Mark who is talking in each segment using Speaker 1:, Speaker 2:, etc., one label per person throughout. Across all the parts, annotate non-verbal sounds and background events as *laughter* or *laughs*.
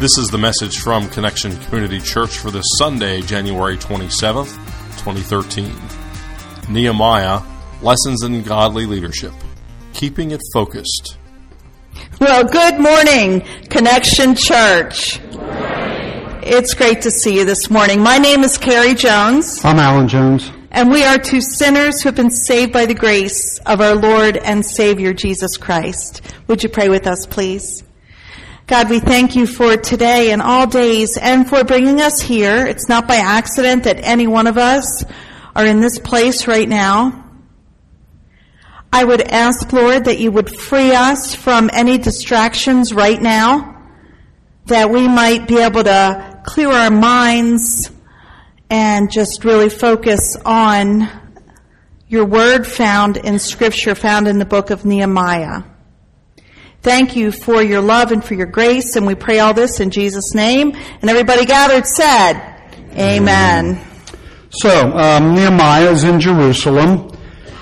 Speaker 1: This is the message from Connection Community Church for this Sunday, January 27th, 2013. Nehemiah Lessons in Godly Leadership Keeping It Focused.
Speaker 2: Well, good morning, Connection Church. It's great to see you this morning. My name is Carrie Jones,
Speaker 3: I'm Alan Jones.
Speaker 2: and we are two sinners who have been saved by the grace of our Lord and Savior Jesus Christ. Would you pray with us, please? God, we thank you for today and all days and for bringing us here. It's not by accident that any one of us are in this place right now. I would ask, Lord, that you would free us from any distractions right now, that we might be able to clear our minds and just really focus on your word found in Scripture, found in the book of Nehemiah. Thank you for your love and for your grace, and we pray all this in Jesus' name. And everybody gathered said, Amen.
Speaker 3: So, um, Nehemiah is in Jerusalem,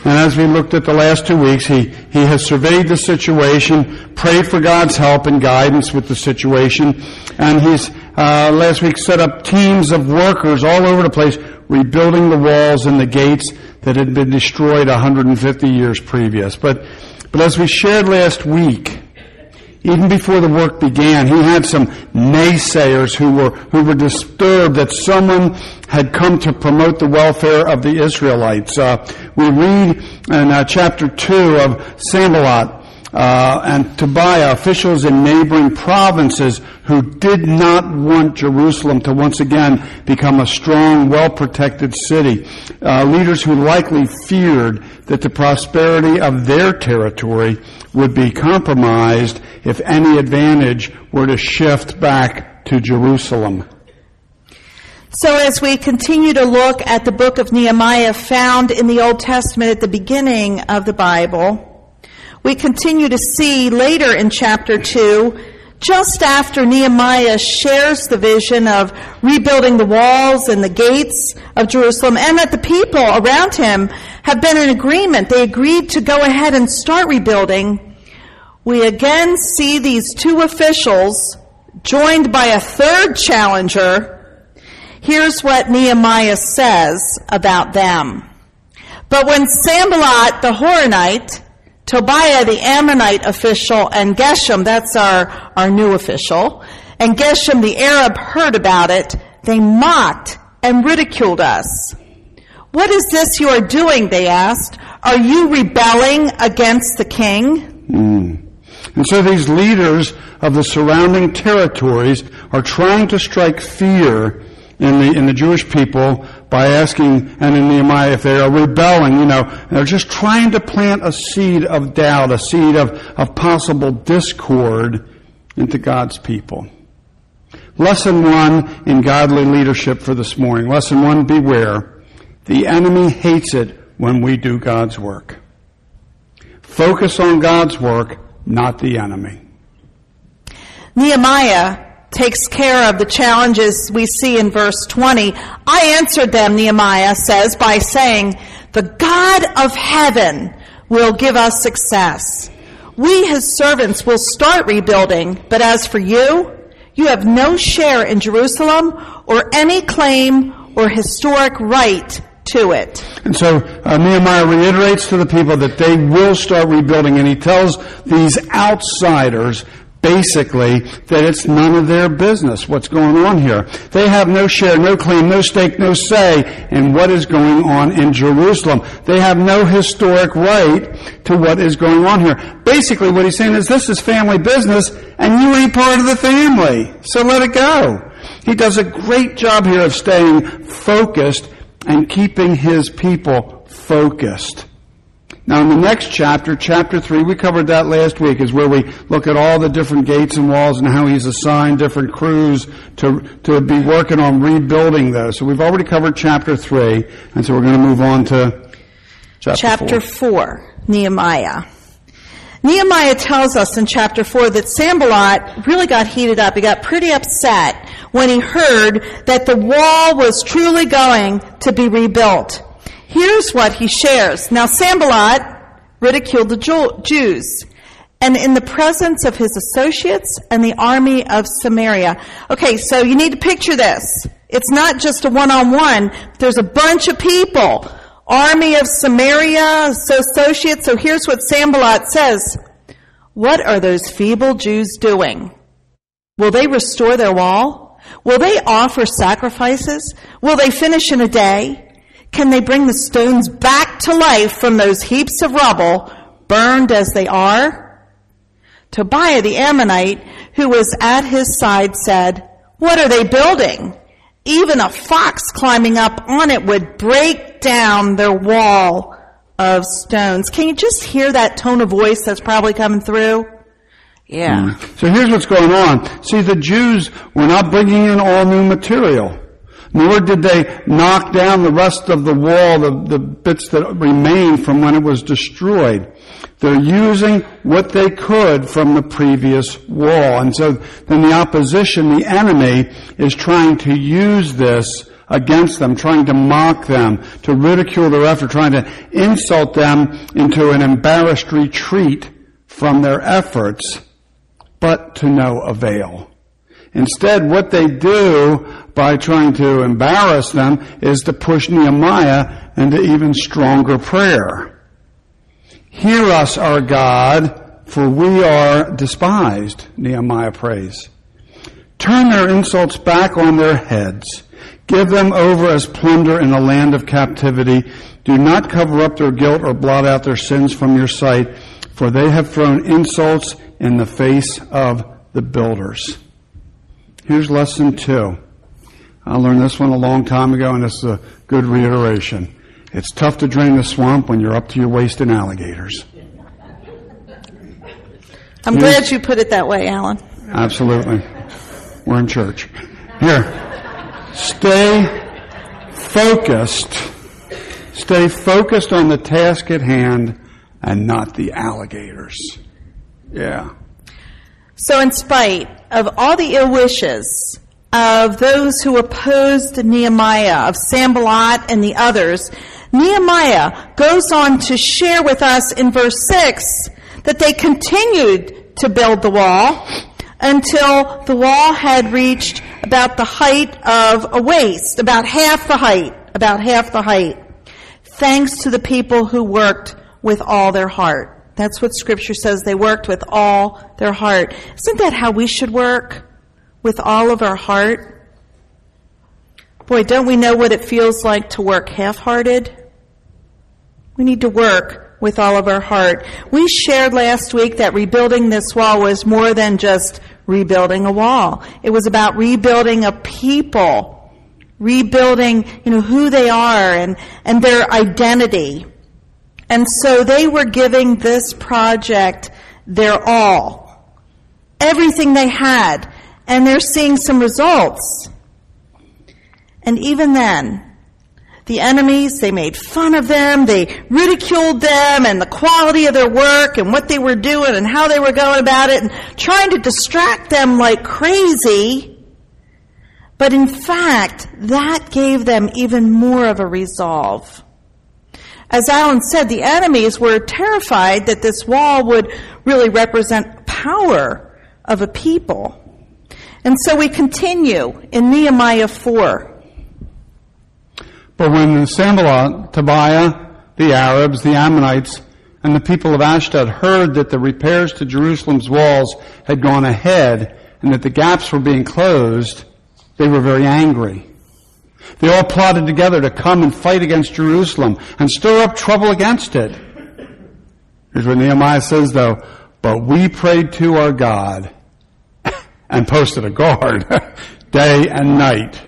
Speaker 3: and as we looked at the last two weeks, he, he has surveyed the situation, prayed for God's help and guidance with the situation, and he's, uh, last week set up teams of workers all over the place, rebuilding the walls and the gates that had been destroyed 150 years previous. But, but as we shared last week, even before the work began, he had some naysayers who were, who were disturbed that someone had come to promote the welfare of the Israelites. Uh, we read in uh, chapter 2 of Sanballat uh, and Tobiah, officials in neighboring provinces who did not want Jerusalem to once again become a strong, well-protected city. Uh, leaders who likely feared that the prosperity of their territory would be compromised if any advantage were to shift back to Jerusalem.
Speaker 2: So as we continue to look at the book of Nehemiah found in the Old Testament at the beginning of the Bible, we continue to see later in chapter 2, just after Nehemiah shares the vision of rebuilding the walls and the gates of Jerusalem, and that the people around him have been in agreement. They agreed to go ahead and start rebuilding. We again see these two officials joined by a third challenger. Here's what Nehemiah says about them. But when Sanballat the Horonite, Tobiah the Ammonite official, and Geshem, that's our, our new official, and Geshem the Arab heard about it, they mocked and ridiculed us. What is this you are doing? They asked. Are you rebelling against the king? Hmm.
Speaker 3: And so these leaders of the surrounding territories are trying to strike fear in the, in the Jewish people by asking, and in Nehemiah, if they are rebelling, you know, they're just trying to plant a seed of doubt, a seed of, of possible discord into God's people. Lesson one in godly leadership for this morning. Lesson one, beware. The enemy hates it when we do God's work. Focus on God's work, not the enemy.
Speaker 2: Nehemiah takes care of the challenges we see in verse 20. I answered them, Nehemiah says, by saying, the God of heaven will give us success. We, his servants, will start rebuilding, but as for you, you have no share in Jerusalem or any claim or historic right to it.
Speaker 3: And so uh, Nehemiah reiterates to the people that they will start rebuilding, and he tells these outsiders basically that it's none of their business what's going on here. They have no share, no claim, no stake, no say in what is going on in Jerusalem. They have no historic right to what is going on here. Basically what he's saying is this is family business and you ain't part of the family. So let it go. He does a great job here of staying focused and keeping his people focused. Now, in the next chapter, chapter 3, we covered that last week, is where we look at all the different gates and walls and how he's assigned different crews to, to be working on rebuilding those. So we've already covered chapter 3, and so we're going to move on to chapter,
Speaker 2: Chapter
Speaker 3: 4.
Speaker 2: 4, Nehemiah. Nehemiah tells us in chapter 4 that Sanballat really got heated up. He got pretty upset when he heard that the wall was truly going to be rebuilt. Here's what he shares. Now, Sanballat ridiculed the Jews and in the presence of his associates and the army of Samaria. Okay, so you need to picture this. It's not just a one-on-one. There's a bunch of people. Army of Samaria, associates. So here's what Sanballat says. What are those feeble Jews doing? Will they restore their wall? Will they offer sacrifices? Will they finish in a day? Can they bring the stones back to life from those heaps of rubble, burned as they are? Tobiah the Ammonite, who was at his side, said, What are they building? Even a fox climbing up on it would break down their wall of stones. Can you just hear that tone of voice that's probably coming through? Yeah.
Speaker 3: Mm. So here's what's going on. See, the Jews were not bringing in all new material nor did they knock down the rest of the wall, the, the bits that remained from when it was destroyed. They're using what they could from the previous wall. And so then the opposition, the enemy, is trying to use this against them, trying to mock them, to ridicule their effort, trying to insult them into an embarrassed retreat from their efforts, but to no avail. Instead, what they do by trying to embarrass them is to push Nehemiah into even stronger prayer. Hear us, our God, for we are despised, Nehemiah prays. Turn their insults back on their heads. Give them over as plunder in the land of captivity. Do not cover up their guilt or blot out their sins from your sight, for they have thrown insults in the face of the builders. Here's lesson two. I learned this one a long time ago, and it's a good reiteration. It's tough to drain the swamp when you're up to your waist in alligators.
Speaker 2: I'm Here's, glad you put it that way, Alan.
Speaker 3: Absolutely. We're in church. Here. Stay focused. Stay focused on the task at hand and not the alligators. Yeah.
Speaker 2: So, in spite of all the ill wishes of those who opposed Nehemiah, of Sanballat and the others, Nehemiah goes on to share with us in verse 6 that they continued to build the wall until the wall had reached about the height of a waist, about half the height, about half the height, thanks to the people who worked with all their heart. That's what scripture says. They worked with all their heart. Isn't that how we should work? With all of our heart? Boy, don't we know what it feels like to work half-hearted? We need to work with all of our heart. We shared last week that rebuilding this wall was more than just rebuilding a wall. It was about rebuilding a people, rebuilding, you know, who they are and, and their identity. And so they were giving this project their all. Everything they had. And they're seeing some results. And even then, the enemies, they made fun of them, they ridiculed them and the quality of their work and what they were doing and how they were going about it and trying to distract them like crazy. But in fact, that gave them even more of a resolve. As Alan said, the enemies were terrified that this wall would really represent power of a people. And so we continue in Nehemiah 4.
Speaker 3: But when Sanballat, Tobiah, the Arabs, the Ammonites, and the people of Ashdod heard that the repairs to Jerusalem's walls had gone ahead and that the gaps were being closed, they were very angry. They all plotted together to come and fight against Jerusalem and stir up trouble against it. Here's what Nehemiah says though, but we prayed to our God *laughs* and posted a guard *laughs* day and night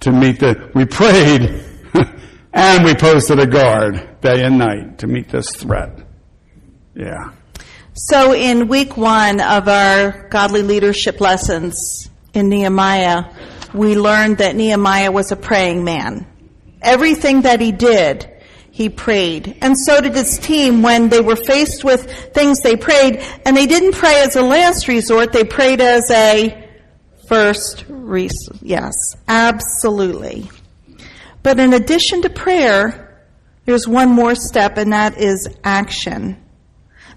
Speaker 3: to meet the, we prayed *laughs* and we posted a guard day and night to meet this threat. Yeah.
Speaker 2: So in week one of our godly leadership lessons in Nehemiah, we learned that Nehemiah was a praying man. Everything that he did, he prayed. And so did his team when they were faced with things they prayed. And they didn't pray as a last resort, they prayed as a first resort. Yes, absolutely. But in addition to prayer, there's one more step, and that is action.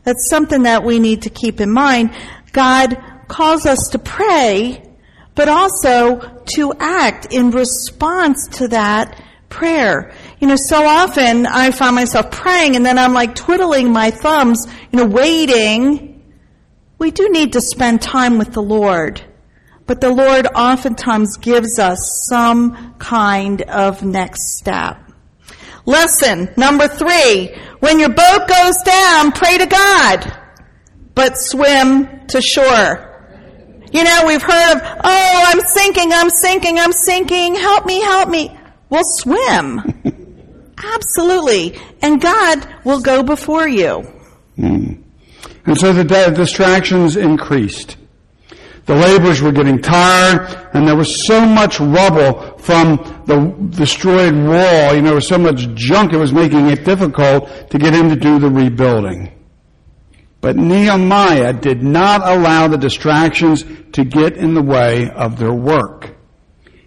Speaker 2: That's something that we need to keep in mind. God calls us to pray, but also to act in response to that prayer. You know, so often I find myself praying and then I'm like twiddling my thumbs, you know, waiting. We do need to spend time with the Lord. But the Lord oftentimes gives us some kind of next step. Lesson number three. When your boat goes down, pray to God, but swim to shore. You know, we've heard of, oh, I'm sinking, I'm sinking, I'm sinking, help me, help me. Well, swim. *laughs* Absolutely. And God will go before you.
Speaker 3: Mm. And so the distractions increased. The laborers were getting tired, and there was so much rubble from the destroyed wall. You know, there was so much junk, it was making it difficult to get in to do the rebuilding. But Nehemiah did not allow the distractions to get in the way of their work.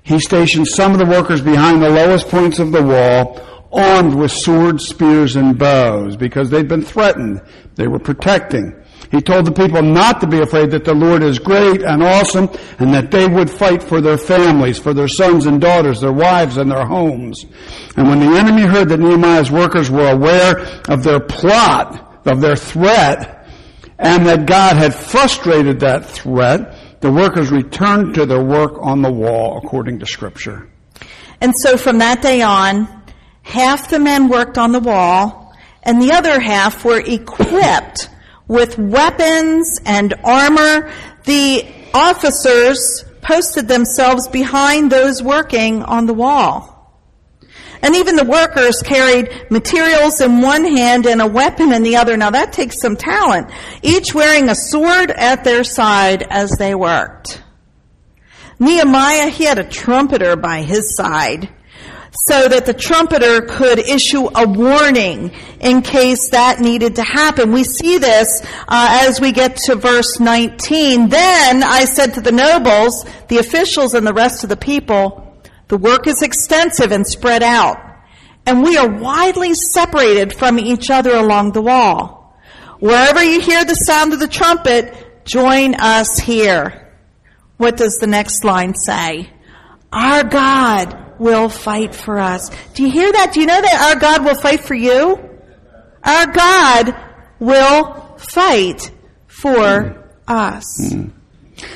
Speaker 3: He stationed some of the workers behind the lowest points of the wall, armed with swords, spears, and bows, because they'd been threatened. They were protecting. He told the people not to be afraid that the Lord is great and awesome and that they would fight for their families, for their sons and daughters, their wives and their homes. And when the enemy heard that Nehemiah's workers were aware of their plot, of their threat, and that God had frustrated that threat, the workers returned to their work on the wall according to scripture.
Speaker 2: And so from that day on, half the men worked on the wall and the other half were equipped with weapons and armor. The officers posted themselves behind those working on the wall. And even the workers carried materials in one hand and a weapon in the other. Now that takes some talent. Each wearing a sword at their side as they worked. Nehemiah, he had a trumpeter by his side so that the trumpeter could issue a warning in case that needed to happen. We see this uh, as we get to verse 19. Then I said to the nobles, the officials, and the rest of the people, the work is extensive and spread out, and we are widely separated from each other along the wall. Wherever you hear the sound of the trumpet, join us here. What does the next line say? Our God will fight for us. Do you hear that? Do you know that our God will fight for you? Our God will fight for us.
Speaker 3: Mm.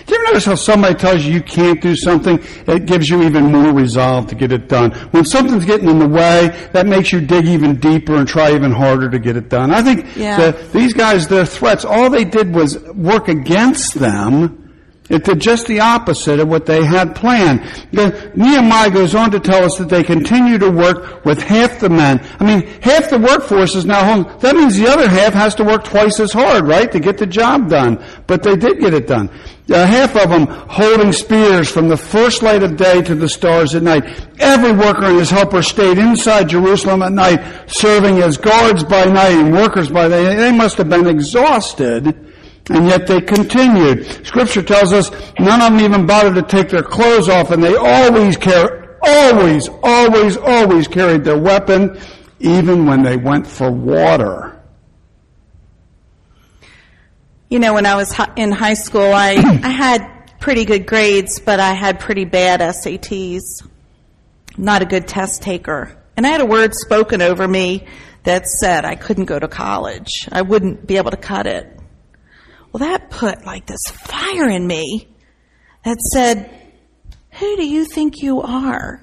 Speaker 3: Do you ever notice how somebody tells you you can't do something? It gives you even more resolve to get it done. When something's getting in the way, that makes you dig even deeper and try even harder to get it done. I think yeah. the, these guys, their threats, all they did was work against them it did just the opposite of what they had planned. The, Nehemiah goes on to tell us that they continue to work with half the men. I mean, half the workforce is now home. That means the other half has to work twice as hard, right, to get the job done. But they did get it done. Uh, half of them holding spears from the first light of day to the stars at night. Every worker and his helper stayed inside Jerusalem at night, serving as guards by night and workers by day. They must have been exhausted and yet they continued. Scripture tells us none of them even bothered to take their clothes off and they always carried, always, always, always carried their weapon even when they went for water.
Speaker 2: You know, when I was in high school, I, *coughs* I had pretty good grades, but I had pretty bad SATs. Not a good test taker. And I had a word spoken over me that said I couldn't go to college. I wouldn't be able to cut it. Well, that put like this fire in me that said, Who do you think you are?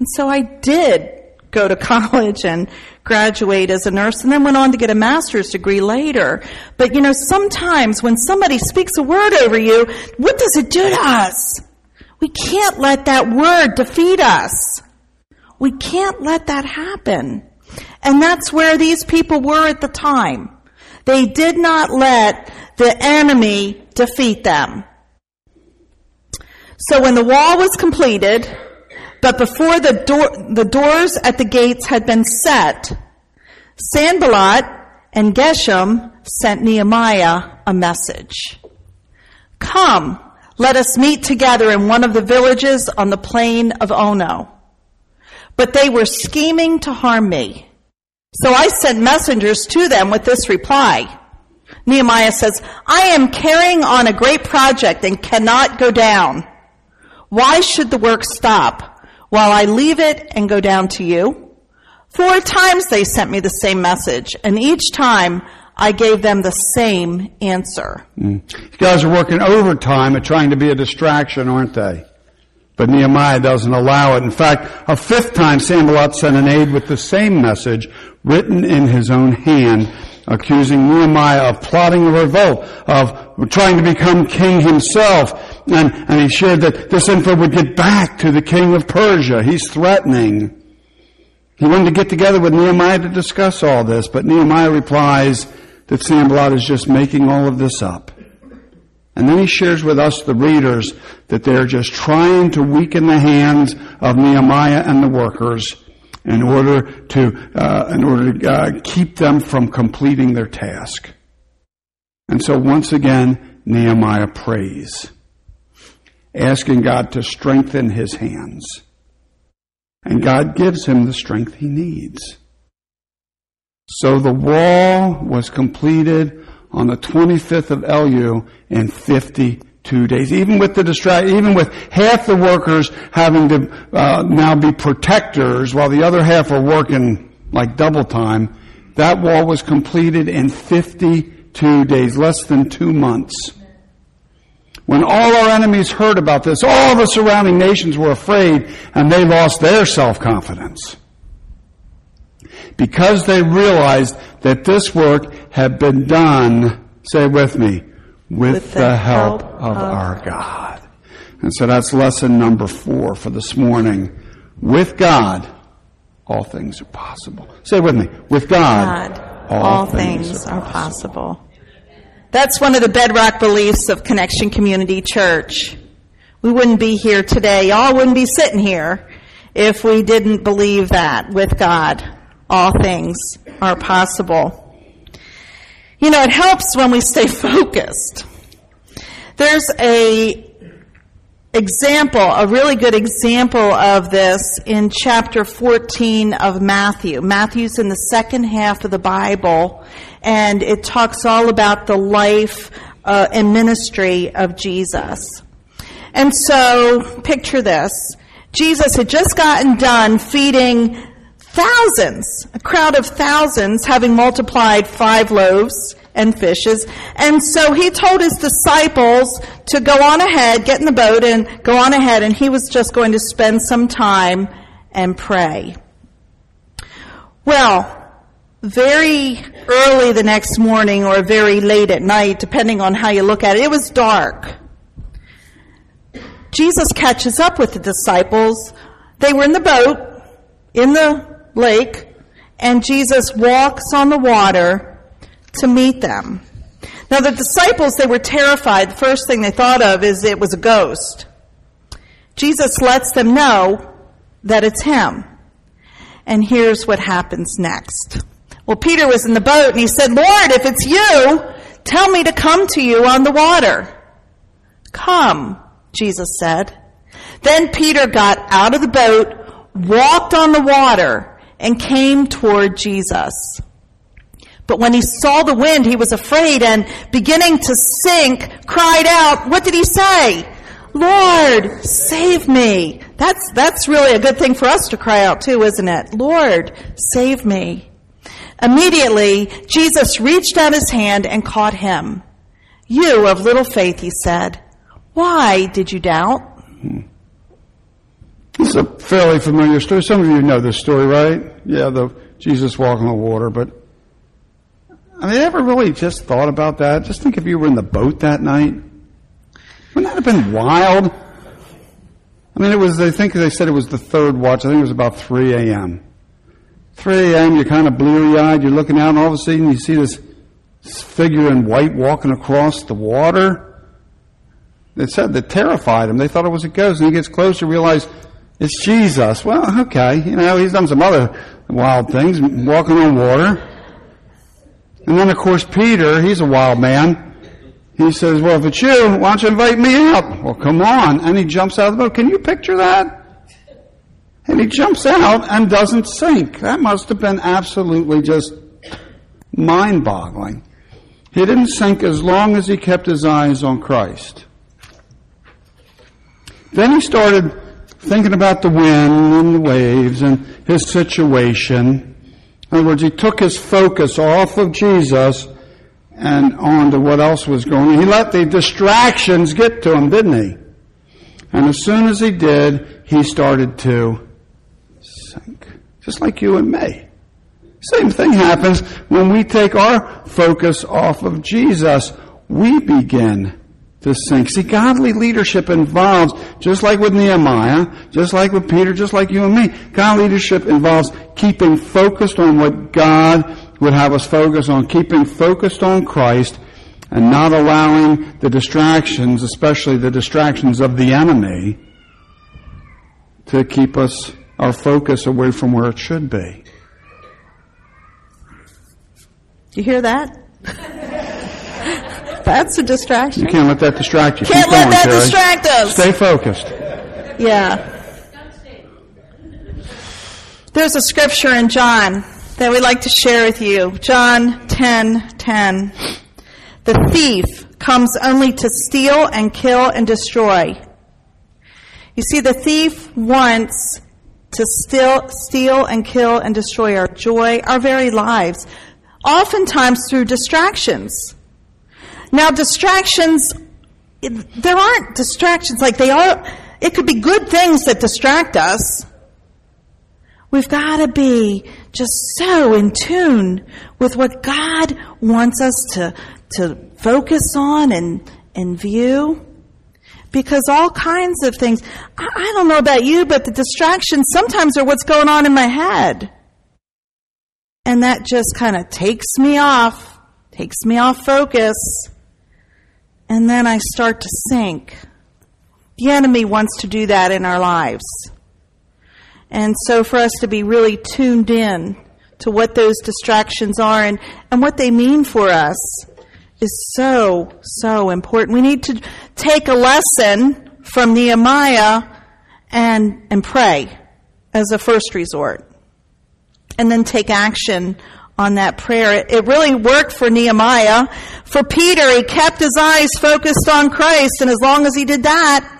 Speaker 2: And so I did go to *laughs* college and graduate as a nurse and then went on to get a master's degree later. But you know, sometimes when somebody speaks a word over you, what does it do to us? We can't let that word defeat us. We can't let that happen. And that's where these people were at the time. They did not let the enemy defeat them. So when the wall was completed, but before the, door, the doors at the gates had been set, Sanballat and Geshem sent Nehemiah a message. Come, let us meet together in one of the villages on the plain of Ono. But they were scheming to harm me. So I sent messengers to them with this reply. Nehemiah says, I am carrying on a great project and cannot go down. Why should the work stop while I leave it and go down to you? Four times they sent me the same message, and each time I gave them the same answer.
Speaker 3: Mm. These guys are working overtime at trying to be a distraction, aren't they? But Nehemiah doesn't allow it. In fact, a fifth time Sanballat sent an aide with the same message written in his own hand, accusing Nehemiah of plotting a revolt, of trying to become king himself. And, and he shared that this info would get back to the king of Persia. He's threatening. He wanted to get together with Nehemiah to discuss all this, but Nehemiah replies that Sanballat is just making all of this up. And then he shares with us, the readers, that they're just trying to weaken the hands of Nehemiah and the workers in order to, uh, in order to uh, keep them from completing their task. And so once again, Nehemiah prays, asking God to strengthen his hands. And God gives him the strength he needs. So the wall was completed on the 25th of Elul in 52 days. Even with the distract, even with half the workers having to uh, now be protectors while the other half are working like double time, that wall was completed in 52 days, less than two months. When all our enemies heard about this, all the surrounding nations were afraid and they lost their self-confidence because they realized that this work had been done, say with me, with, the, help, of, our God. And so that's lesson number four for this morning. With God, all things are possible. Say with me. With God,
Speaker 2: God all, all, things, things are, possible. possible. That's one of the bedrock beliefs of Connection Community Church. We wouldn't be here today. Y'all wouldn't be sitting here if we didn't believe that with God all things are possible. You know, it helps when we stay *laughs* focused. There's a example, a really good example of this in chapter 14 of Matthew. Matthew's in the second half of the Bible, and it talks all about the life uh, and ministry of Jesus. And so, picture this. Jesus had just gotten done feeding thousands, a crowd of thousands, having multiplied five loaves and fishes. And so he told his disciples to go on ahead, get in the boat and go on ahead, and he was just going to spend some time and pray. Well, very early the next morning or very late at night, depending on how you look at it, it was dark. Jesus catches up with the disciples. They were in the boat, in the lake, and Jesus walks on the water to meet them. Now, the disciples, they were terrified. The first thing they thought of is it was a ghost. Jesus lets them know that it's him. And here's what happens next. Well, Peter was in the boat and he said, Lord, if it's you, tell me to come to you on the water. Come, Jesus said. Then Peter got out of the boat, walked on the water, and came toward Jesus. But when he saw the wind, he was afraid and beginning to sink, cried out, what did he say? Lord, save me. That's, that's really a good thing for us to cry out too, isn't it? Lord, save me. Immediately, Jesus reached out his hand and caught him. You of little faith, he said, why did you doubt? Hmm.
Speaker 3: It's a fairly familiar story. Some of you know this story, right? Yeah, the Jesus walking on the water. But I mean, ever really just thought about that? Just think if you were in the boat that night. Wouldn't that have been wild? I mean, it was. I think they said it was the third watch. I think it was about 3 a.m. 3 a.m. You're kind of bleary-eyed. You're looking out, and all of a sudden you see this, figure in white walking across the water. It said that terrified him. They thought it was a ghost, and he gets closer, realized it's Jesus. Well, okay. You know, he's done some other wild things, walking on water. And then, of course, Peter, he's a wild man. He says, well, if it's you, why don't you invite me out? Well, come on. And he jumps out of the boat. Can you picture that? And he jumps out and doesn't sink. That must have been absolutely just mind boggling. He didn't sink as long as he kept his eyes on Christ. Then he started thinking about the wind and the waves and his situation. In other words, he took his focus off of Jesus and on to what else was going on. He let the distractions get to him, didn't he? And as soon as he did, he started to sink. Just like you and me. Same thing happens when we take our focus off of Jesus. We begin to sink. See, godly leadership involves, just like with Nehemiah, just like with Peter, just like you and me, godly leadership involves keeping focused on what God would have us focus on, keeping focused on Christ, and not allowing the distractions, especially the distractions of the enemy, to keep us, our focus away from where it should be.
Speaker 2: You hear that? *laughs* That's a distraction.
Speaker 3: You can't let that distract you.
Speaker 2: Can't
Speaker 3: Keep
Speaker 2: let
Speaker 3: going,
Speaker 2: that
Speaker 3: Terry.
Speaker 2: distract us.
Speaker 3: Stay focused.
Speaker 2: Yeah. There's a scripture in John that we'd like to share with you. John 10, 10. The thief comes only to steal and kill and destroy. You see, the thief wants to steal, steal and kill and destroy our joy, our very lives, oftentimes through distractions. Now, distractions, there aren't distractions like they are, it could be good things that distract us. We've got to be just so in tune with what God wants us to, to focus on and, and view. Because all kinds of things, I, I don't know about you, but the distractions sometimes are what's going on in my head. And that just kind of takes me off, takes me off focus. And then I start to sink. The enemy wants to do that in our lives. And so for us to be really tuned in to what those distractions are and, and what they mean for us is so, so important. We need to take a lesson from Nehemiah and, and pray as a first resort. And then take action on that prayer. It, really worked for Nehemiah. For Peter, he kept his eyes focused on Christ, and as long as he did that,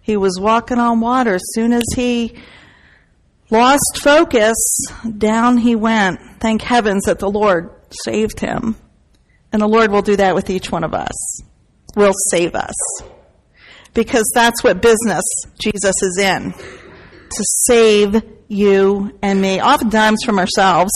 Speaker 2: he was walking on water. As soon as he lost focus, down he went. Thank heavens that the Lord saved him. And the Lord will do that with each one of us. Will save us. Because that's what business Jesus is in. To save you and me, oftentimes from ourselves.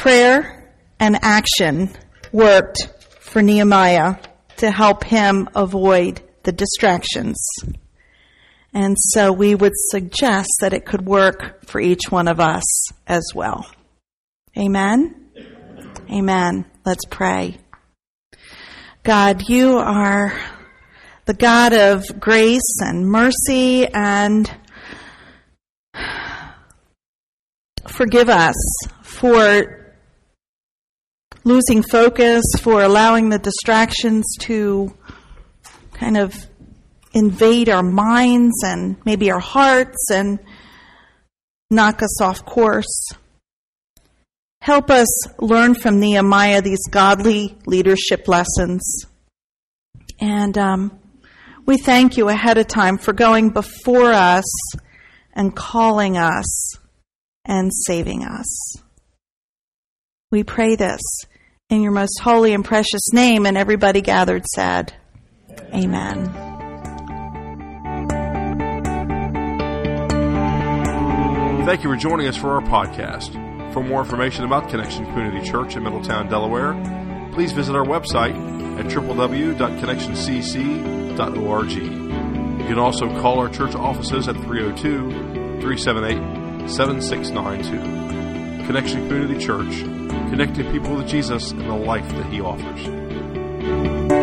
Speaker 2: Prayer and action worked for Nehemiah to help him avoid the distractions. And so we would suggest that it could work for each one of us as well. Amen? Amen. Let's pray. God, you are the God of grace and mercy and forgive us for losing focus, for allowing the distractions to kind of invade our minds and maybe our hearts and knock us off course. Help us learn from Nehemiah these godly leadership lessons. And um, we thank you ahead of time for going before us and calling us and saving us. We pray this in your most holy and precious name, and everybody gathered said, Amen.
Speaker 1: Thank you for joining us for our podcast. For more information about Connection Community Church in Middletown, Delaware, please visit our website at www.connectioncc.org. You can also call our church offices at 302 378 7692. Connection Community Church, connecting people with Jesus and the life that He offers.